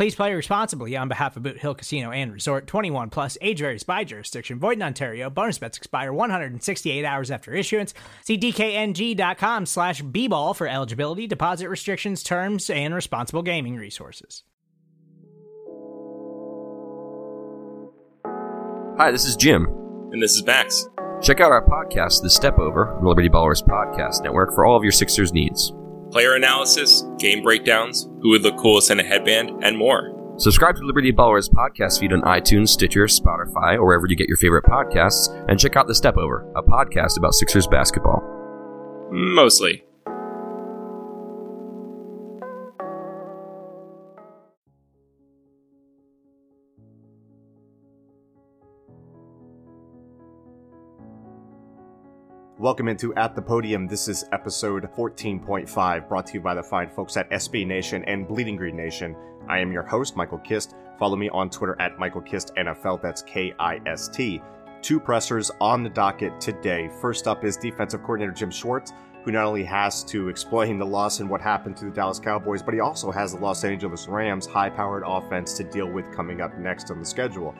Please play responsibly on behalf of Boot Hill Casino and Resort 21 plus age varies by jurisdiction. Void in Ontario. Bonus bets expire 168 hours after issuance. See DKNG.com slash B ball for eligibility, deposit restrictions, terms, and responsible gaming resources. Hi, this is Jim. And this is Max. Check out our podcast, The Step Over, Liberty Ballers Podcast Network, for all of your Sixers needs. Player analysis, game breakdowns, who would look coolest in a headband, and more. Subscribe to Liberty Ballers podcast feed on iTunes, Stitcher, Spotify, or wherever you get your favorite podcasts, and check out The Step Over, a podcast about Sixers basketball. Mostly. Welcome into At the Podium. This is episode 14.5, brought to you by the fine folks at SB Nation and Bleeding Green Nation. I am your host, Michael Kist. Follow me on Twitter at Michael Kist NFL. That's K I S T. Two pressers on the docket today. First up is defensive coordinator Jim Schwartz, who not only has to explain the loss and what happened to the Dallas Cowboys, but he also has the Los Angeles Rams high powered offense to deal with coming up next on the schedule.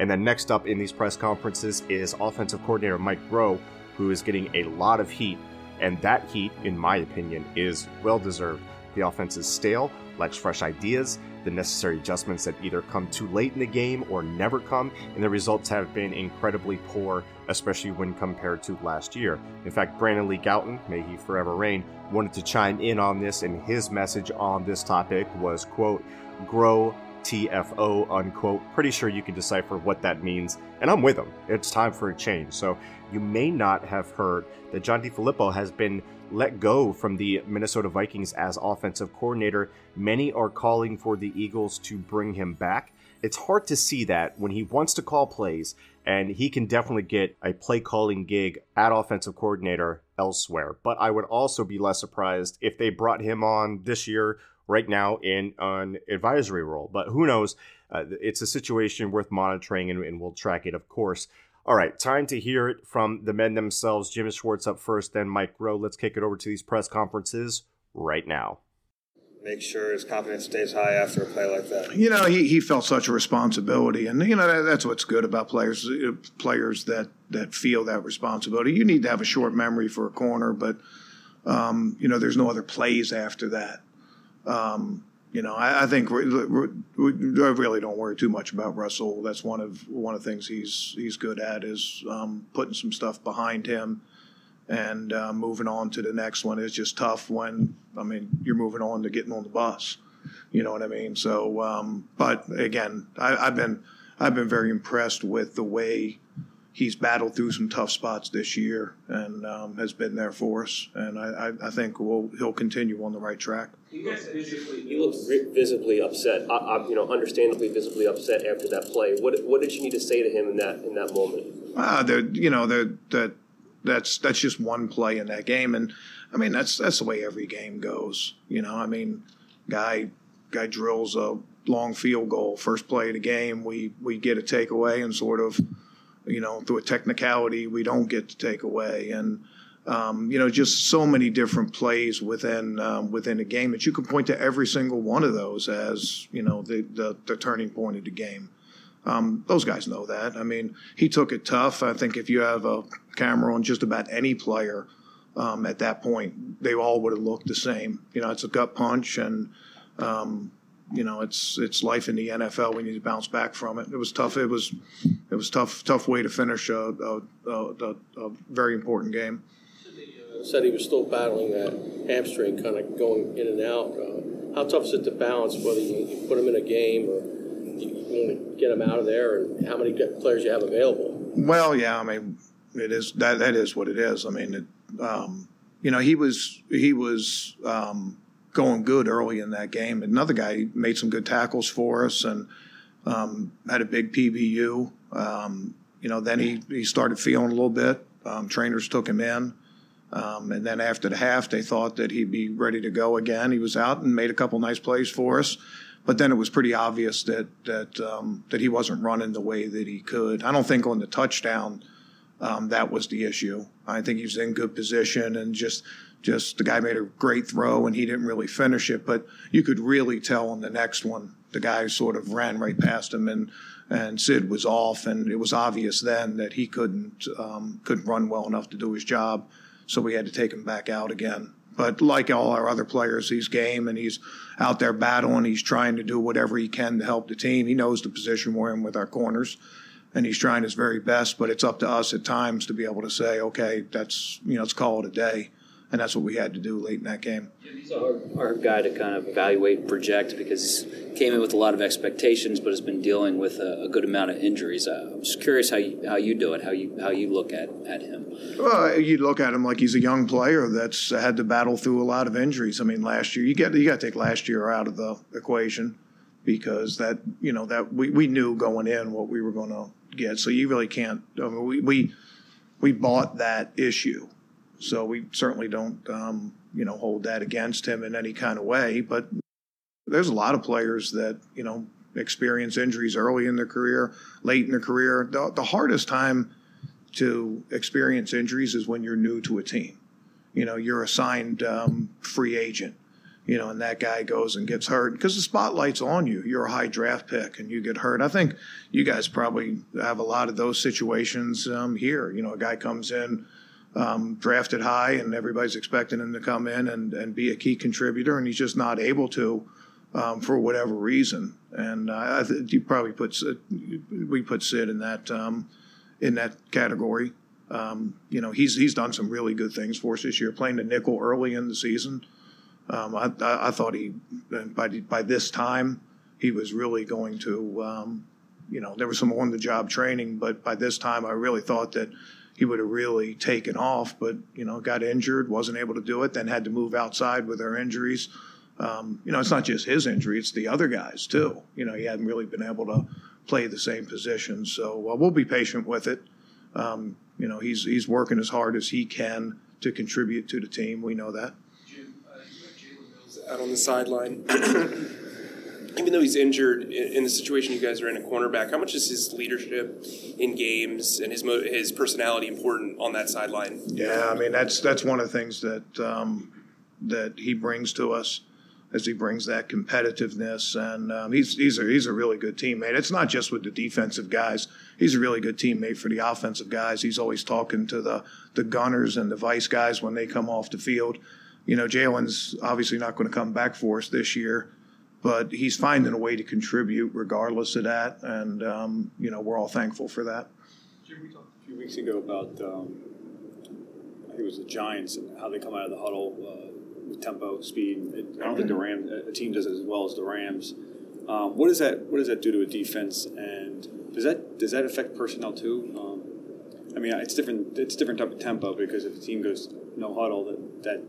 And then next up in these press conferences is offensive coordinator Mike Groh who is getting a lot of heat, and that heat, in my opinion, is well deserved. The offense is stale, lacks fresh ideas, the necessary adjustments that either come too late in the game or never come, and the results have been incredibly poor, especially when compared to last year. In fact, Brandon Lee Gowton, may he forever reign, wanted to chime in on this, and his message on this topic was, quote, Groh TFO, unquote. Pretty sure you can decipher what that means, and I'm with him. It's time for a change. So you may not have heard that John DeFilippo has been let go from the Minnesota Vikings as offensive coordinator. Many are calling for the Eagles to bring him back. It's hard to see that when he wants to call plays, and he can definitely get a play calling gig at offensive coordinator elsewhere. But I would also be less surprised if they brought him on this year, right now, in an advisory role. But who knows? Uh, it's a situation worth monitoring, and, and we'll track it, of course. All right, time to hear it from the men themselves. Jim Schwartz up first, then Mike Groh. Let's kick it over to these press conferences right now. Make sure his confidence stays high after a play like that. You know, he, he felt such a responsibility, and you know that, that's what's good about players players that that feel that responsibility. You need to have a short memory for a corner, but um, you know, there's no other plays after that. Um, you know, I, I think I really don't worry too much about Rasul. That's one of one of the things he's he's good at is um, putting some stuff behind him and uh, moving on to the next one is just tough when I mean you're moving on to getting on the bus. You know what I mean? So, um, but again, I, I've been I've been very impressed with the way he's battled through some tough spots this year and um, has been there for us. And I, I, I think we'll, he'll continue on the right track. He guys visibly, you looked visibly upset. Uh, uh, you know, understandably visibly upset after that play. What what did you need to say to him in that in that moment? Uh, you know, that that's that's just one play in that game, and I mean that's that's the way every game goes. You know, I mean, guy guy drills a long field goal first play of the game. We we get a takeaway and sort of you know, through a technicality we don't get to take away, and um, you know, just so many different plays within um, within a game that you can point to every single one of those as you know the the, the turning point of the game. Um, those guys know that. I mean, he took it tough. I think if you have a camera on just about any player um, at that point, they all would have looked the same. You know, it's a gut punch, and um, you know, it's it's life in the NFL. We need to bounce back from it. It was tough. It was it was tough tough way to finish a, a, a, a very important game. Said he was still battling that hamstring, kind of going in and out. Uh, how tough is it to balance whether you, you put him in a game or you, you want to get him out of there, and how many players you have available? Well, yeah, I mean, it is that that is what it is. I mean, it, um, you know, he was he was um, going good early in that game. Another guy made some good tackles for us and um, had a big PBU. Um, you know, then he he started feeling a little bit. Um, trainers took him in. Um, and then after the half, they thought that he'd be ready to go again. He was out and made a couple nice plays for us, but then it was pretty obvious that that um, that he wasn't running the way that he could. I don't think on the touchdown um, that was the issue. I think he was in good position and just just the guy made a great throw and he didn't really finish it, but you could really tell on the next one the guy sort of ran right past him and and Sid was off and it was obvious then that he couldn't um, couldn't run well enough to do his job, so we had to take him back out again. But like all our other players, he's game and he's out there battling. He's trying to do whatever he can to help the team. He knows the position we're in with our corners and he's trying his very best. But it's up to us at times to be able to say, okay, that's you know, let's call it a day, and that's what we had to do late in that game. He's a hard, hard guy to kind of evaluate and project because he came in with a lot of expectations, but has been dealing with a, a good amount of injuries. Uh, I'm just curious how you, how you do it, how you how you look at, at him. Well, you look at him like he's a young player that's had to battle through a lot of injuries. I mean, last year you get you got to take last year out of the equation because that you know that we, we knew going in what we were going to get. So you really can't. I mean, we we we bought that issue, so we certainly don't um, you know hold that against him in any kind of way. But there's a lot of players that you know experience injuries early in their career, late in their career. The, the hardest time to experience injuries is when you're new to a team. You know, you're assigned um, free agent you know, and that guy goes and gets hurt because the spotlight's on you. You're a high draft pick and you get hurt. I think you guys probably have a lot of those situations um, here. You know, a guy comes in um, drafted high and everybody's expecting him to come in and, and be a key contributor, and he's just not able to um, for whatever reason. And uh, I th- you probably put we put Sid in that um, in that category. Um, you know, he's he's done some really good things for us this year, playing the nickel early in the season. Um, I, I, I, thought he, by, by this time, he was really going to, um, you know, there was some on the job training, but by this time, I really thought that he would have really taken off, but, you know, got injured, wasn't able to do it, then had to move outside with our injuries. Um, you know, it's not just his injury, it's the other guys too. You know, he hadn't really been able to play the same position. So uh, we'll be patient with it. Um, you know, he's, he's working as hard as he can to contribute to the team. We know that out on the sideline. Even though he's injured in the situation you guys are in a cornerback, how much is his leadership in games and his his personality important on that sideline? Yeah, I mean that's that's one of the things that um, that he brings to us as he brings that competitiveness, and um, he's he's a he's a really good teammate. It's not just with the defensive guys; he's a really good teammate for the offensive guys. He's always talking to the the gunners and the vise guys when they come off the field you know, Jalen's obviously not going to come back for us this year, but he's finding a way to contribute regardless of that. And, um, you know, we're all thankful for that. Jim, we talked a few weeks ago about, um, I think it was the Giants and how they come out of the huddle uh, with tempo, speed. I don't think the Rams, a team does it as well as the Rams. Um, what does that What does that do to a defense, and does that does that affect personnel too? Um, I mean, it's different. It's different type of tempo because if the team goes no huddle, that that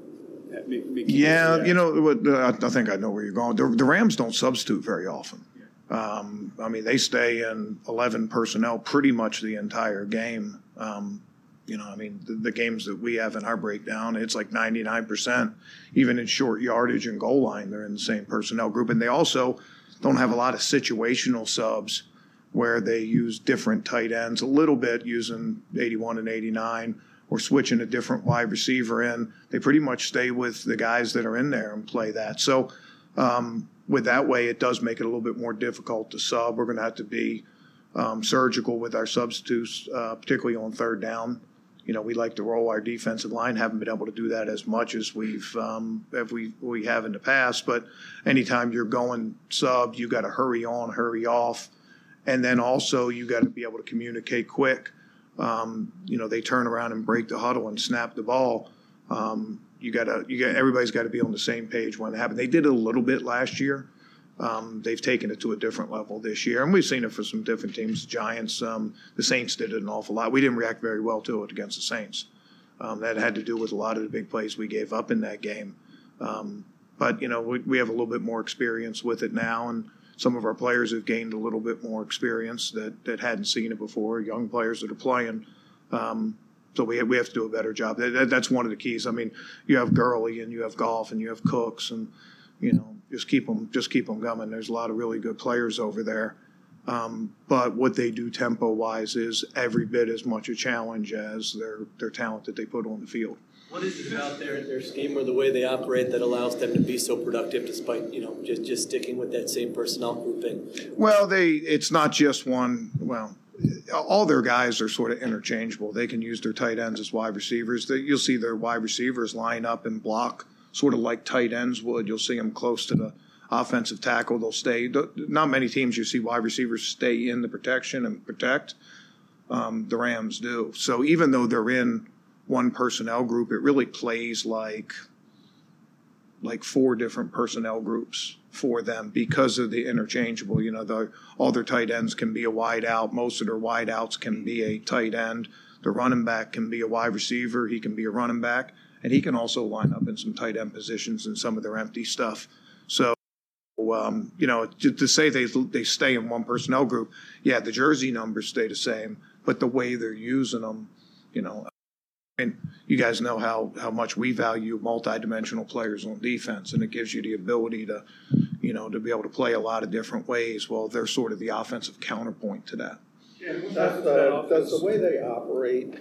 yeah, you know, I think I know where you're going. The, the Rams don't substitute very often. Um, I mean, they stay in 11 personnel pretty much the entire game. Um, you know, I mean, the, the, games that we have in our breakdown, it's like 99%. Even in short yardage and goal line, they're in the same personnel group. And they also don't have a lot of situational subs where they use different tight ends, a little bit using 81 and 89 or switching a different wide receiver in. They pretty much stay with the guys that are in there and play that. So, um, with that way, it does make it a little bit more difficult to sub. We're going to have to be um, surgical with our substitutes, uh, particularly on third down. You know, we like to roll our defensive line. Haven't been able to do that as much as we've um, we we have in the past. But anytime you're going sub, you got to hurry on, hurry off, and then also you got to be able to communicate quick um, you know, they turn around and break the huddle and snap the ball. Um, you gotta, you got everybody's got to be on the same page when it happens. They did it a little bit last year. Um, they've taken it to a different level this year, and we've seen it for some different teams. The Giants, um, the Saints did it an awful lot. We didn't react very well to it against the Saints. Um, that had to do with a lot of the big plays we gave up in that game. Um, but you know, we, we have a little bit more experience with it now, and some of our players have gained a little bit more experience that that hadn't seen it before. Young players that are playing. Um, so we we have to do a better job. That, that's one of the keys. I mean, you have Gurley and you have Goff and you have Cooks and you know just keep them just keep them coming. There's a lot of really good players over there. Um, but what they do tempo wise is every bit as much a challenge as their their talent that they put on the field. What is it about their, their scheme or the way they operate that allows them to be so productive despite, you know, just, just sticking with that same personnel grouping? Well, they it's not just one. Well, all their guys are sort of interchangeable. They can use their tight ends as wide receivers. You'll see their wide receivers line up and block sort of like tight ends would. You'll see them close to the offensive tackle. They'll stay. Not many teams you see wide receivers stay in the protection and protect. Um, the Rams do. So even though they're in one personnel group, it really plays like like four different personnel groups for them because of the interchangeable. You know, the, all their tight ends can be a wide out. Most of their wide outs can be a tight end. The running back can be a wide receiver. He can be a running back, and he can also line up in some tight end positions in some of their empty stuff. So. Um, you know, to, to say they they stay in one personnel group, yeah, the jersey numbers stay the same, but the way they're using them, you know, and you guys know how, how much we value multidimensional players on defense, and it gives you the ability to, you know, to be able to play a lot of different ways. Well, they're sort of the offensive counterpoint to that. Yeah, does, the, uh, does the way they operate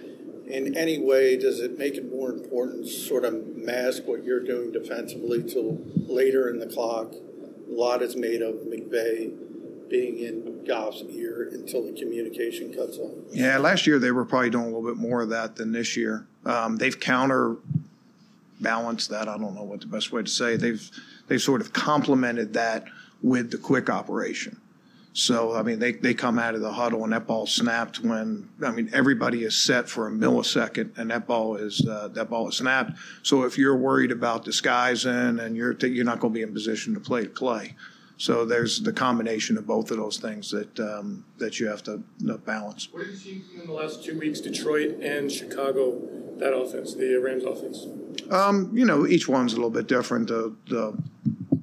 in any way does it make it more important? Sort of mask what you're doing defensively till later in the clock. A lot is made of McVay being in Goff's ear until the communication cuts off. Yeah, last year they were probably doing a little bit more of that than this year. Um, they've counterbalanced that. I don't know what the best way to say. They've they've sort of complemented that with the quick operation. So I mean, they they come out of the huddle and that ball snapped when I mean everybody is set for a millisecond and that ball is uh, that ball is snapped. So if you're worried about disguising and you're t- you're not going to be in position to play to play. So there's the combination of both of those things that um, that you have to balance. What have you seen in the last two weeks, Detroit and Chicago, that offense, the Rams offense? Um, you know, each one's a little bit different. The, the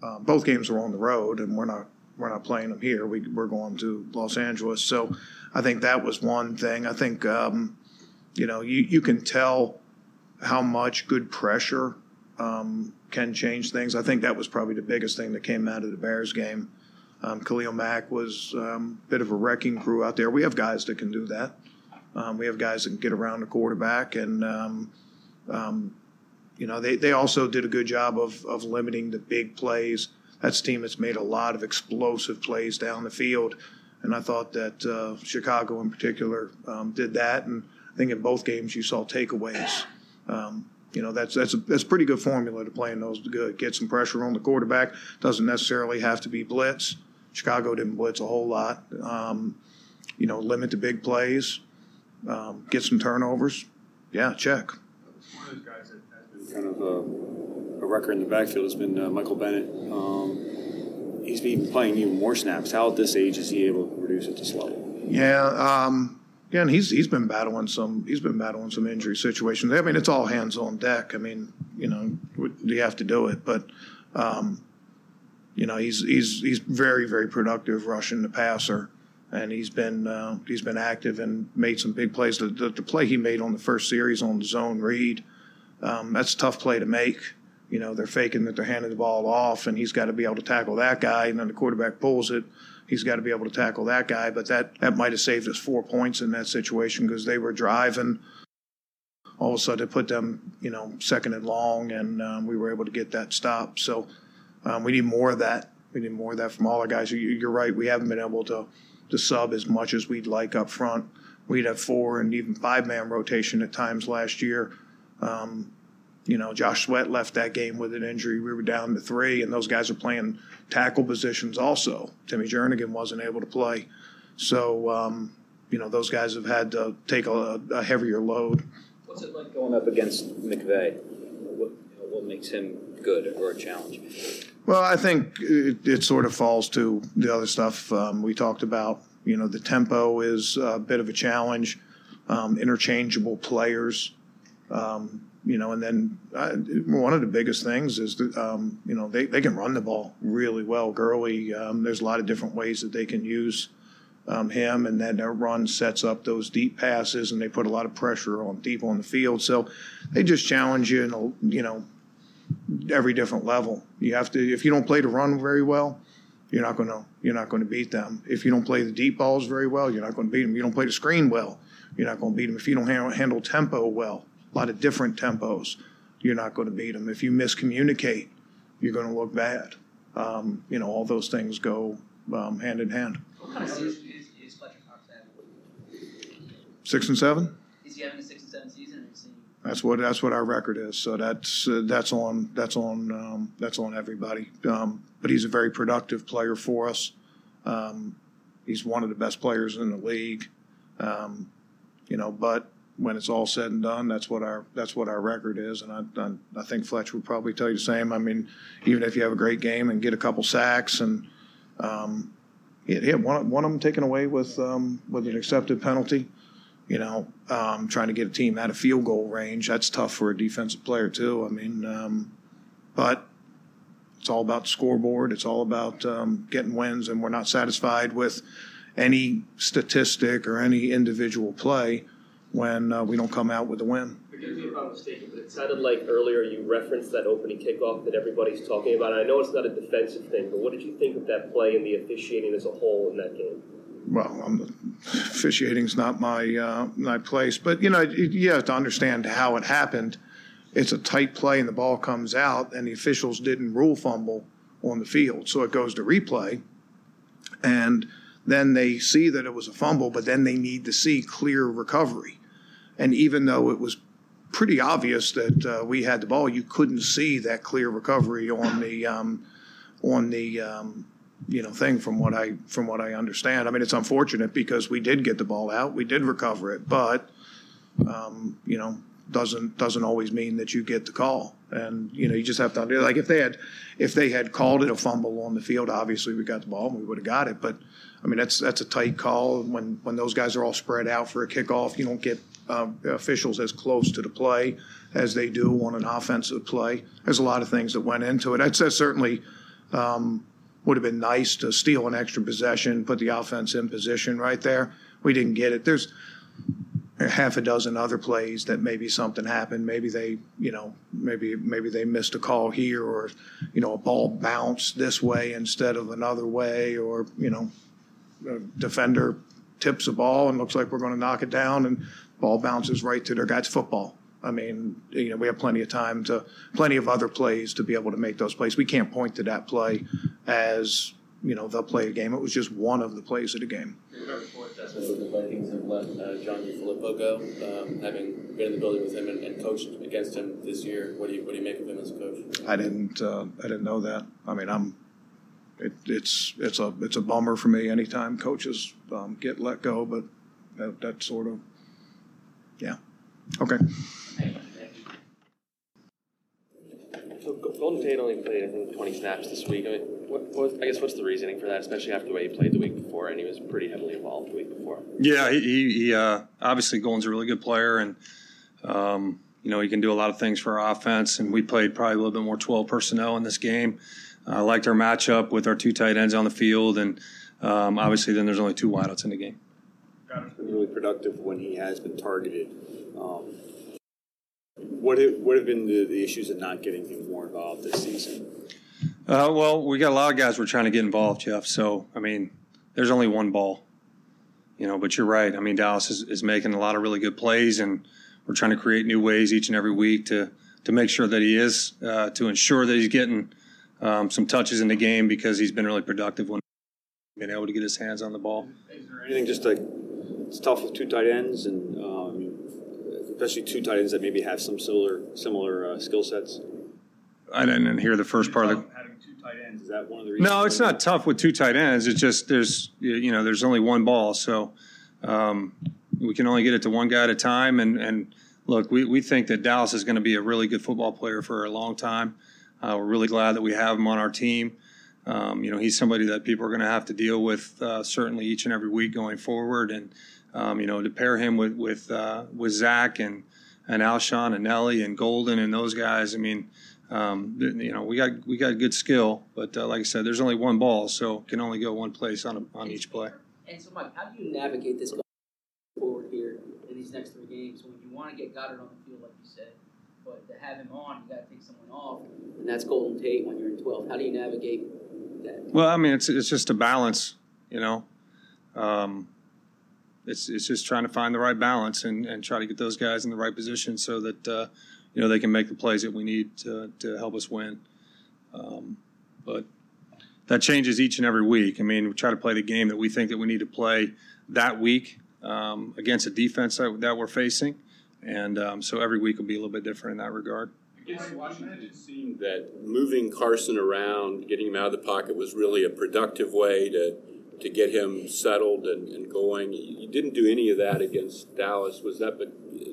uh, both games are on the road, and we're not we're not playing them here. We, we're going to Los Angeles, so I think that was one thing. I think um, you know you you can tell how much good pressure um, can change things. I think that was probably the biggest thing that came out of the Bears game. Um, Khalil Mack was um, a bit of a wrecking crew out there. We have guys that can do that. Um, we have guys that can get around the quarterback, and um, um, you know they, they also did a good job of of limiting the big plays. That's a team that's made a lot of explosive plays down the field, and I thought that uh, Chicago in particular um, did that. And I think in both games you saw takeaways. Um, you know that's that's a, that's a pretty good formula to playing those good. Get some pressure on the quarterback. Doesn't necessarily have to be blitz. Chicago didn't blitz a whole lot. Um, you know, limit the big plays. Um, get some turnovers. Yeah, check. One of those guys that has been kind of a, a wrecker in the backfield has been uh, Michael Bennett. Um, he's been playing even more snaps. How at this age is he able to produce at this level? Yeah, um, Again, he's he's been battling some he's been battling some injury situations. I mean, it's all hands on deck. I mean, you know, you have to do it, but um, you know, he's he's he's very very productive rushing the passer, and he's been uh, he's been active and made some big plays. The, the, the, play he made on the first series on the zone read, um, that's a tough play to make. You know, they're faking that they're handing the ball off, and he's got to be able to tackle that guy, and then the quarterback pulls it he's got to be able to tackle that guy. But that, that might have saved us four points in that situation because they were driving. All of a sudden, it put them, you know, second and long, and um, we were able to get that stop. So um, we need more of that. We need more of that from all our guys. You're right. We haven't been able to to sub as much as we'd like up front. We'd have four and even five man rotation at times last year. Um, you know, Josh Sweat left that game with an injury. We were down to three, and those guys are playing tackle positions also. Timmy Jernigan wasn't able to play. So, um, you know, those guys have had to take a, a, heavier load. What's it like going up against McVay? makes him good or a challenge? Well, I think it, it sort of falls to the other stuff um, we talked about. You know, the tempo is a bit of a challenge. Um, interchangeable players. Um, you know, and then uh, one of the biggest things is that, um, you know, they, they can run the ball really well. Gurley, um, there's a lot of different ways that they can use um, him, and then their run sets up those deep passes, and they put a lot of pressure on deep on the field. So they just challenge you in, a, you know, every different level. You have to, if you don't play the run very well, you're not going to you're not going to beat them. If you don't play the deep balls very well, you're not going to beat them. You don't play the screen well, you're not going to beat them. If you don't handle, handle tempo well, a lot of different tempos, you're not going to beat them. If you miscommunicate, you're going to look bad. Um, you know, all those things go um, hand in hand. What kind of season is, is Fletcher Cox having? Six and seven. Is he having a six and seven season? Or is he... That's what that's what our record is. So that's uh, that's on that's on um, that's on everybody. Um, but he's a very productive player for us. Um, he's one of the best players in the league. Um, you know, but when it's all said and done, that's what our that's what our record is, and I, I, I think Fletch would probably tell you the same. I mean, even if you have a great game and get a couple sacks, and um, had one one of them taken away with um, with an accepted penalty. You know, um, trying to get a team out of field goal range that's tough for a defensive player too. I mean, um, but it's all about scoreboard. It's all about um, getting wins, and we're not satisfied with any statistic or any individual play when uh, we don't come out with a win. Forgive me if I'm mistaken, but it sounded like earlier you referenced that opening kickoff that everybody's talking about. I know it's not a defensive thing, but what did you think of that play and the officiating as a whole in that game? Well, I'm, officiating's not my uh, my place, but you know you have to understand how it happened. It's a tight play and the ball comes out, and the officials didn't rule fumble on the field, so it goes to replay, and then they see that it was a fumble, but then they need to see clear recovery. And even though it was pretty obvious that uh, we had the ball, you couldn't see that clear recovery on the um, on the um, you know thing from what I from what I understand. I mean, it's unfortunate because we did get the ball out, we did recover it, but um, you know doesn't doesn't always mean that you get the call. And you know you just have to like if they had if they had called it a fumble on the field, obviously we got the ball and we would have got it, but I mean, that's that's a tight call. When when those guys are all spread out for a kickoff, you don't get uh, officials as close to the play as they do on an offensive play. There's a lot of things that went into it. Say certainly um, would have been nice to steal an extra possession, put the offense in position right there. We didn't get it. There's half a dozen other plays that maybe something happened. Maybe they, you know, maybe maybe they missed a call here, or you know, a ball bounced this way instead of another way, or you know, defender tips a ball and looks like we're going to knock it down, and ball bounces right to their guy's football. I mean, you know, we have plenty of time to, plenty of other plays to be able to make those plays. We can't point to that play as, you know, the play of the game. It was just one of the plays of the game. The Vikings have let uh, John Filippo go, um, having been in the building with him and, and, coached against him this year. What do you what do you make of him as a coach? I didn't uh, I didn't know that. I mean, I'm it, it's it's a it's a bummer for me anytime coaches um, get let go, but that, that sort of yeah. Okay. So Golden Tate only played I think 20 snaps this week. I mean, what, what, I guess what's the reasoning for that, especially after the way he played the week before, and he was pretty heavily involved the week before. Yeah, he, he, he uh, obviously Golden's a really good player, and um, you know he can do a lot of things for our offense. And we played probably a little bit more 12 personnel in this game. I liked our matchup with our two tight ends on the field, and um, obviously then there's only two wideouts in the game. Been really productive when he has been targeted. Um, what have, what have been the, the, issues of not getting him more involved this season? Uh, well, we got a lot of guys we're trying to get involved, Jeff. So I mean, there's only one ball, you know. But you're right. I mean, Dallas is, is making a lot of really good plays, and we're trying to create new ways each and every week to to make sure that he is uh, to ensure that he's getting um, some touches in the game because he's been really productive when being able to get his hands on the ball. Is there anything just like it's tough with two tight ends and um, especially two tight ends that maybe have some similar similar uh, skill sets? I didn't hear the first part of the. Having two tight ends is that one of the reasons? No, it's not tough with two tight ends. It's just there's you know there's only one ball, so um, we can only get it to one guy at a time, and and look, we, we think that Dallas is going to be a really good football player for a long time. Uh, we're really glad that we have him on our team. Um, you know, he's somebody that people are going to have to deal with uh, certainly each and every week going forward. And um, you know, to pair him with with uh, with Zach and and Alshon and Nelly and Golden and those guys, I mean, um, you know, we got we got good skill, but uh, like I said, there's only one ball, so can only go one place on a, on each play. And so, Mike, how do you navigate this going forward here in these next three games when you want to get Goedert on the field, like you said, but to have him on, you got to take someone off, and that's Golden Tate when you're in 12. How do you navigate that? Well, I mean, it's it's just a balance, you know. Um, it's it's just trying to find the right balance and, and try to get those guys in the right position so that uh, you know they can make the plays that we need to to help us win. Um, but that changes each and every week. I mean, we try to play the game that we think that we need to play that week um, against a defense that, that, we're facing, and um, so every week will be a little bit different in that regard. Against Washington, it seemed that moving Carson around, getting him out of the pocket, was really a productive way to to get him settled and, and going. You didn't do any of that against Dallas. Was that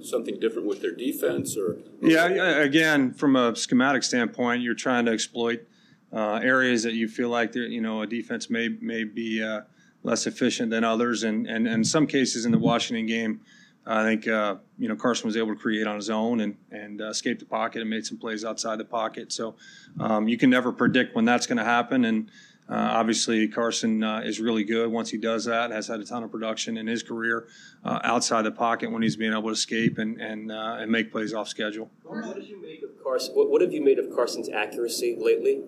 something different with their defense, or? Yeah, again, from a schematic standpoint, you're trying to exploit uh, areas that you feel like you know a defense may may be uh, less efficient than others, and, and and in some cases in the Washington game. I think uh, you know Carson was able to create on his own and and uh, escape the pocket and made some plays outside the pocket. So um, you can never predict when that's going to happen, and uh, obviously, Carson uh, is really good once he does that. Has had a ton of production in his career uh, outside the pocket when he's being able to escape and and uh, and make plays off schedule. What did you make of Carson? What, what have you made of Carson's accuracy lately?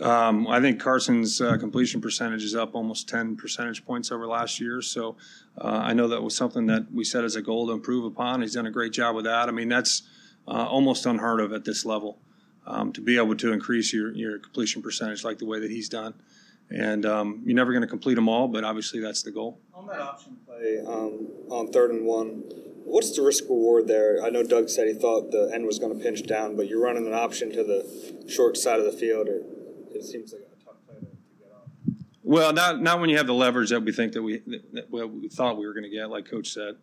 Um, I think Carson's uh, completion percentage is up almost 10 percentage points over last year. So uh, I know that was something that we set as a goal to improve upon. He's done a great job with that. I mean, that's almost unheard of at this level um, to be able to increase your, your completion percentage like the way that he's done. And um, you're never going to complete them all, but obviously that's the goal. On that option play um, on third and one, what's the risk reward there? I know Doug said he thought the end was going to pinch down, but you're running an option to the short side of the field. It, it seems like a tough play to, get off. Well, not not when you have the leverage that we think that we that we thought we were going to get, like Coach said.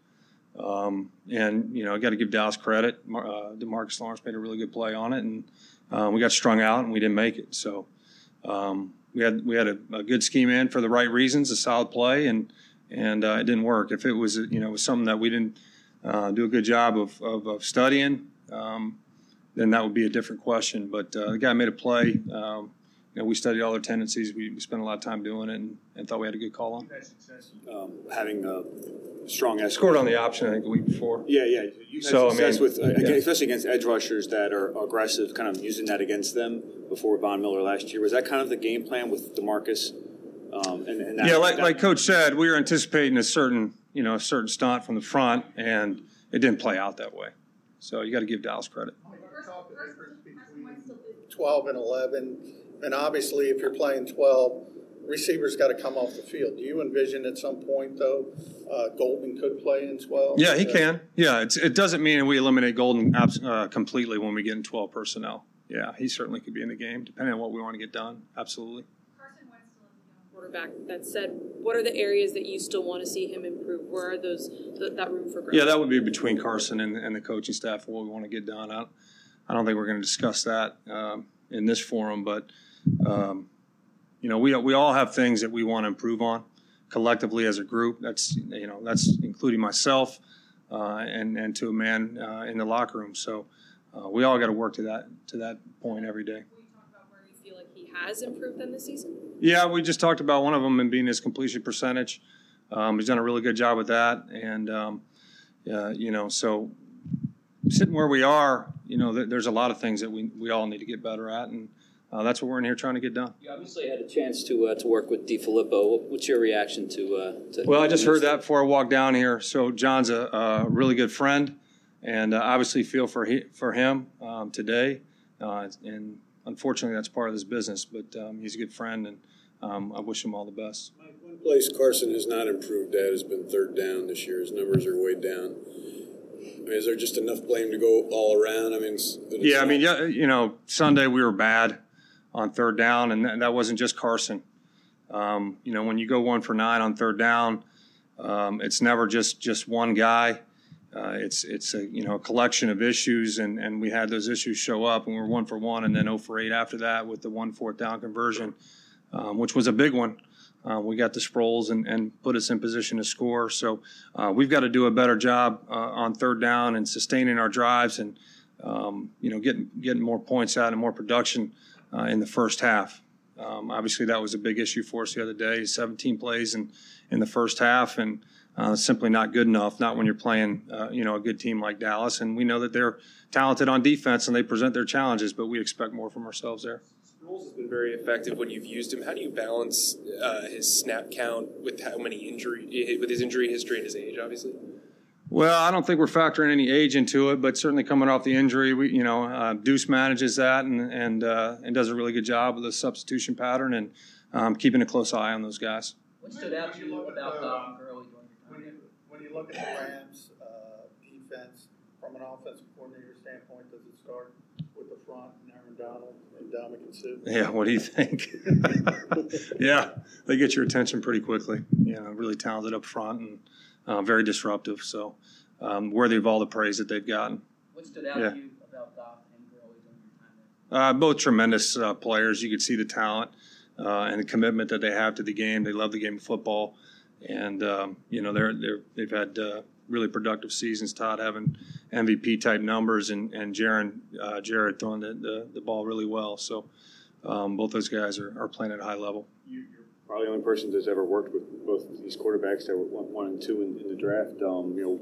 Um, and you know, I got to give Dallas credit. Uh, DeMarcus Lawrence made a really good play on it, and uh, we got strung out and we didn't make it. So um, we had we had a, a, good scheme in for the right reasons, a solid play, and and uh, it didn't work. If it was you know was something that we didn't uh, do a good job of, of, of studying, um, then that would be a different question. But uh, the guy made a play. You know, we studied all their tendencies. We, we, spent a lot of time doing it, and, and thought we had a good call on. Um, having a strong edge. Scored on the option, I think, the week before. Yeah, yeah. You had so, success I mean, with, uh, yeah. especially against edge rushers that are aggressive, kind of using that against them before Von Miller last year. Was that kind of the game plan with DeMarcus? Um, and, and that, yeah, like, that, like Coach said, we were anticipating a certain, you know, a certain stunt from the front, and it didn't play out that way. So you got to give Dallas credit. 12 and 11, and obviously, if you're playing 12, receivers got to come off the field. Do you envision at some point, though, uh, Golden could play in 12? Yeah, he can. Yeah, it doesn't mean we eliminate Golden uh, completely when we get in 12 personnel. Yeah, he certainly could be in the game, depending on what we want to get done. Absolutely. Carson Wentz quarterback. That said, what are the areas that you still want to see him improve? Where are those that room for growth? Yeah, that would be between Carson and, and the coaching staff. What we want to get done. I, I don't think we're going to discuss that um, in this forum, but um, you know, we we all have things that we want to improve on collectively as a group. That's you know, that's including myself uh, and and to a man uh, in the locker room. So uh, we all got to work to that to that point every day. He has improved this season? Yeah, we just talked about one of them and being his completion percentage. Um, he's done a really good job with that, and um, you know, so sitting where we are, you know, th- there's a lot of things that we we all need to get better at, and uh, that's what we're in here trying to get done. You obviously had a chance to uh, to work with DeFilippo. What's your reaction to? Uh, to well, I just heard that before I walked down here. So John's a, a really good friend, and uh, obviously feel for he, for him um, today. Uh, and unfortunately, that's part of this business. But um, he's a good friend, and um, I wish him all the best. One place Carson has not improved at has been third down this year. His numbers are way down. I mean, is there just enough blame to go all around? I mean, yeah, I mean, yeah, you know, Sunday we were bad on third down, and that wasn't just Carson. Um, you know, when you go one for nine on third down, um, it's never just just one guy. uh, it's it's a you know a collection of issues, and, and we had those issues show up, and we were one for one, and then 0 for 8 after that with the one fourth down conversion, um, which was a big one. Uh, we got the Sproles and, and put us in position to score. So uh, we've got to do a better job uh, on third down and sustaining our drives, and um, you know getting getting more points out and more production uh, in the first half. Um, obviously, that was a big issue for us the other day. 17 plays in in the first half, and uh, simply not good enough. Not when you're playing, uh, you know, a good team like Dallas, and we know that they're talented on defense and they present their challenges, but we expect more from ourselves there. Sproles has been very effective when you've used him. How do you balance uh, his snap count with how many injury with his injury history and his age, obviously? Well, I don't think we're factoring any age into it, but certainly coming off the injury, we, you know, uh, Deuce manages that and and uh, and does a really good job with the substitution pattern and um, keeping a close eye on those guys. What stood out to you about Goff early When you, when you look at the Rams uh, defense from an offensive coordinator standpoint, does it start with the front and Aaron Donald and Ndamukong Suh? Yeah, what do you think? yeah, they get your attention pretty quickly. Yeah, really talented up front and uh, very disruptive. So um, worthy of all the praise that they've gotten. What stood out Yeah. to you about Goff and Gurley during your time there? Uh, both tremendous uh, players. You could see the talent uh, and the commitment that they have to the game. They love the game of football, and um, you know they're they're they've had uh, really productive seasons. Todd having MVP type numbers, and and Jaron uh, Jared throwing the, the, the ball really well. So um, both those guys are, are playing at a high level. Probably the only person that's ever worked with both these quarterbacks that were one, and two in, in the draft. Um, you know,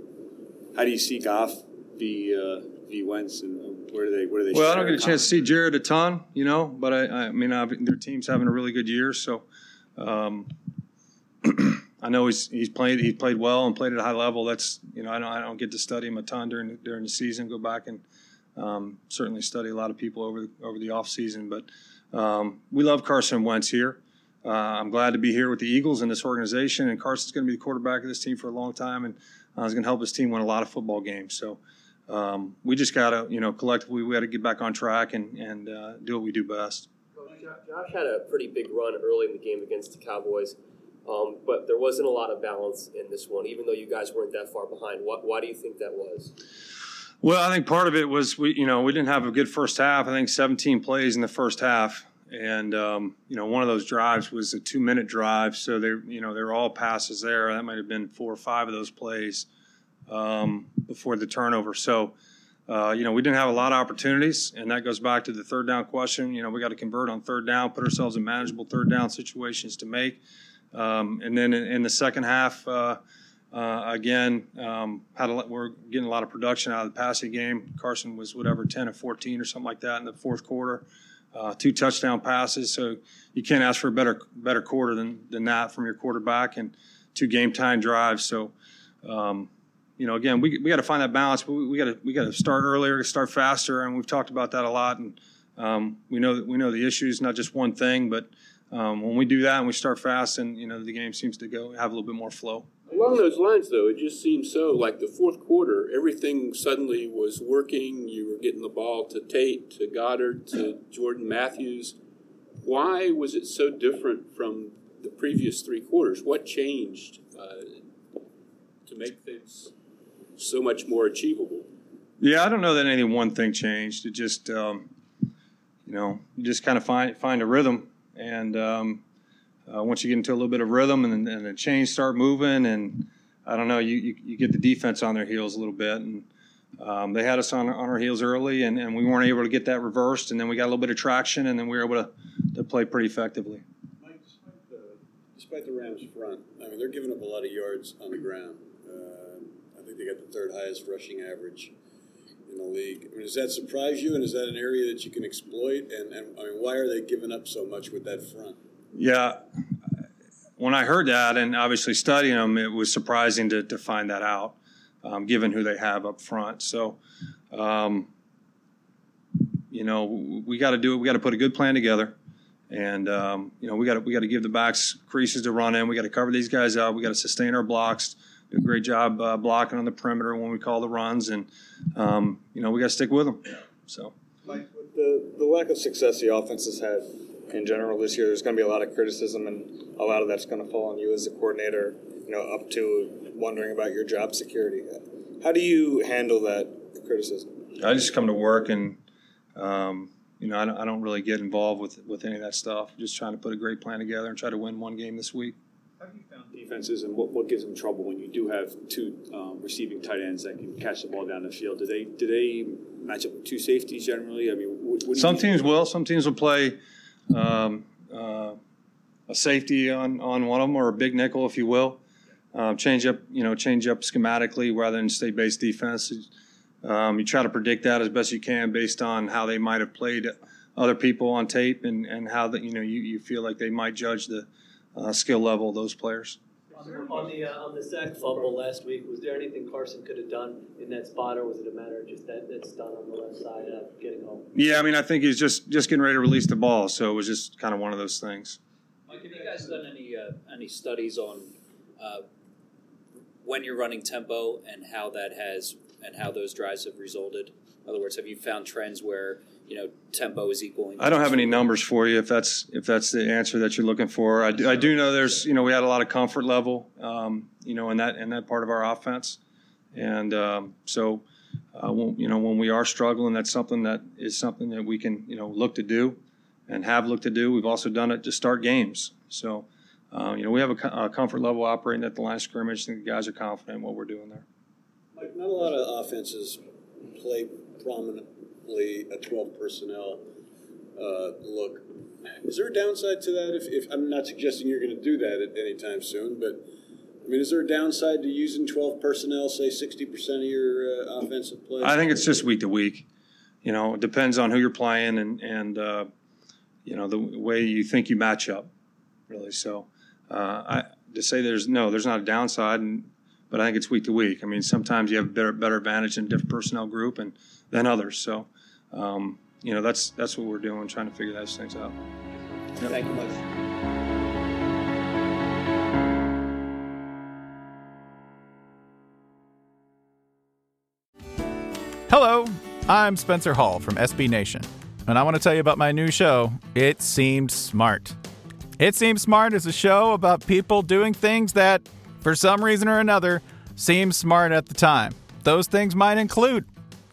how do you see Goff v uh, v Wentz, and uh, where do they where do they? Well, I don't get a chance to see Jared a ton, you know, but I, I mean, i their team's having a really good year, so um, I know he's he's played he played well and played at a high level. That's you know I don't I don't get to study him a ton during the, during the season. Go back and um, certainly study a lot of people over the, over the off season, but um, we love Carson Wentz here. Uh, I'm glad to be here with the Eagles and this organization, and Carson's going to be the quarterback of this team for a long time, and uh, he's going to help his team win a lot of football games. So um, we just got to, you know, collectively, we got to get back on track and and uh, do what we do best. Josh had a pretty big run early in the game against the Cowboys, um, but there wasn't a lot of balance in this one, even though you guys weren't that far behind. What, why do you think that was? Well, I think part of it was we, you know, we didn't have a good first half. I think 17 plays in the first half, and um, you know, one of those drives was a two-minute drive, so they, you know, they were all passes there. That might have been four or five of those plays um, before the turnover. So, uh, you know, we didn't have a lot of opportunities, and that goes back to the third down question. You know, we got to convert on third down, put ourselves in manageable third down situations to make, um, and then in, in the second half. Uh, uh, again, um, had a, we're getting a lot of production out of the passing game. Carson was whatever 10 or 14 or something like that in the fourth quarter. Uh, two touchdown passes, so you can't ask for a better better quarter than, than that from your quarterback, and two game time drives. So, um, you know, again, we, we got to find that balance. But we, got to we got to start earlier, start faster, and we've talked about that a lot. And um, we know that we know the issues, not just one thing, but um, when we do that and we start fast, and you know, the game seems to go have a little bit more flow. Along those lines, though, it just seems so like the fourth quarter, everything suddenly was working. You were getting the ball to Tate, to Goedert, to Jordan Matthews. Why was it so different from the previous three quarters? What changed uh, to make things so much more achievable? Yeah, I don't know that any one thing changed. It just, um, you know, you just kind of find find a rhythm, and um, uh, once you get into a little bit of rhythm, and, and the chains start moving, and I don't know, you, you, you get the defense on their heels a little bit, and um, they had us on, on our heels early, and, and we weren't able to get that reversed, and then we got a little bit of traction, and then we were able to, to play pretty effectively. Despite the Rams' front, I mean, they're giving up a lot of yards on the ground. Uh, I think they got the third highest rushing average in the league. I mean, does that surprise you, and is that an area that you can exploit? And, and I mean, why are they giving up so much with that front? Yeah, when I heard that, and obviously studying them, it was surprising to, to find that out, um, given who they have up front. So, um, you know, we got to do it. We got to put a good plan together, and um, you know, we got to we got to give the backs creases to run in. We got to cover these guys up. We got to sustain our blocks. Do a great job uh, blocking on the perimeter when we call the runs, and um, you know, we got to stick with them. So. Mike, with the, the lack of success the offense has had in general this year, there's going to be a lot of criticism, and a lot of that's going to fall on you as a coordinator, you know, up to wondering about your job security. How do you handle that criticism? I just come to work and, um, you know, I don't, I don't really get involved with with any of that stuff. Just trying to put a great plan together and try to win one game this week. Defenses and what, what gives them trouble when you do have two um, receiving tight ends that can catch the ball down the field? Do they do they match up with two safeties generally? I mean, what, what Some teams will. Some teams will play um, uh, a safety on, on one of them or a big nickel, if you will. Um, change up, you know, change up schematically rather than state based defense. Um, you try to predict that as best you can based on how they might have played other people on tape and, and how that you know you, you feel like they might judge the uh, skill level of those players. On the on the, uh, on the sack fumble last week, was there anything Carson could have done in that spot, or was it a matter of just that that's done on the left side of getting home? Yeah, I mean, I think he's just just getting ready to release the ball, so it was just kind of one of those things. Mike, have you guys done any uh, any studies on uh, when you're running tempo and how that has and how those drives have resulted? In other words, have you found trends where you know tempo is equaling? I don't have any numbers for you if that's if that's the answer that you're looking for. I do, I do know there's you know we had a lot of comfort level um, you know in that in that part of our offense, and um, so uh, when, you know when we are struggling, that's something that is something that we can you know look to do, and have looked to do. We've also done it to start games. So uh, you know we have a, a comfort level operating at the line of scrimmage. I think the guys are confident in what we're doing there. Like, not a lot of offenses play a 12 personnel uh, look. Is there a downside to that? If, if I'm not suggesting you're going to do that at any time soon, but I mean, is there a downside to using 12 personnel, say 60% of your uh, offensive play? I think it's just week to week. You know, it depends on who you're playing and and uh, you know the way you think you match up, really. So, uh, I to say there's no, there's not a downside, and but I think it's week to week. I mean, sometimes you have better better advantage in a different personnel group and than others. So, um, you know, that's that's what we're doing, trying to figure those things out. Yep. Thank you much. Hello, I'm Spencer Hall from SB Nation, and I want to tell you about my new show, It Seems Smart. It Seems Smart is a show about people doing things that, for some reason or another, seem smart at the time. Those things might include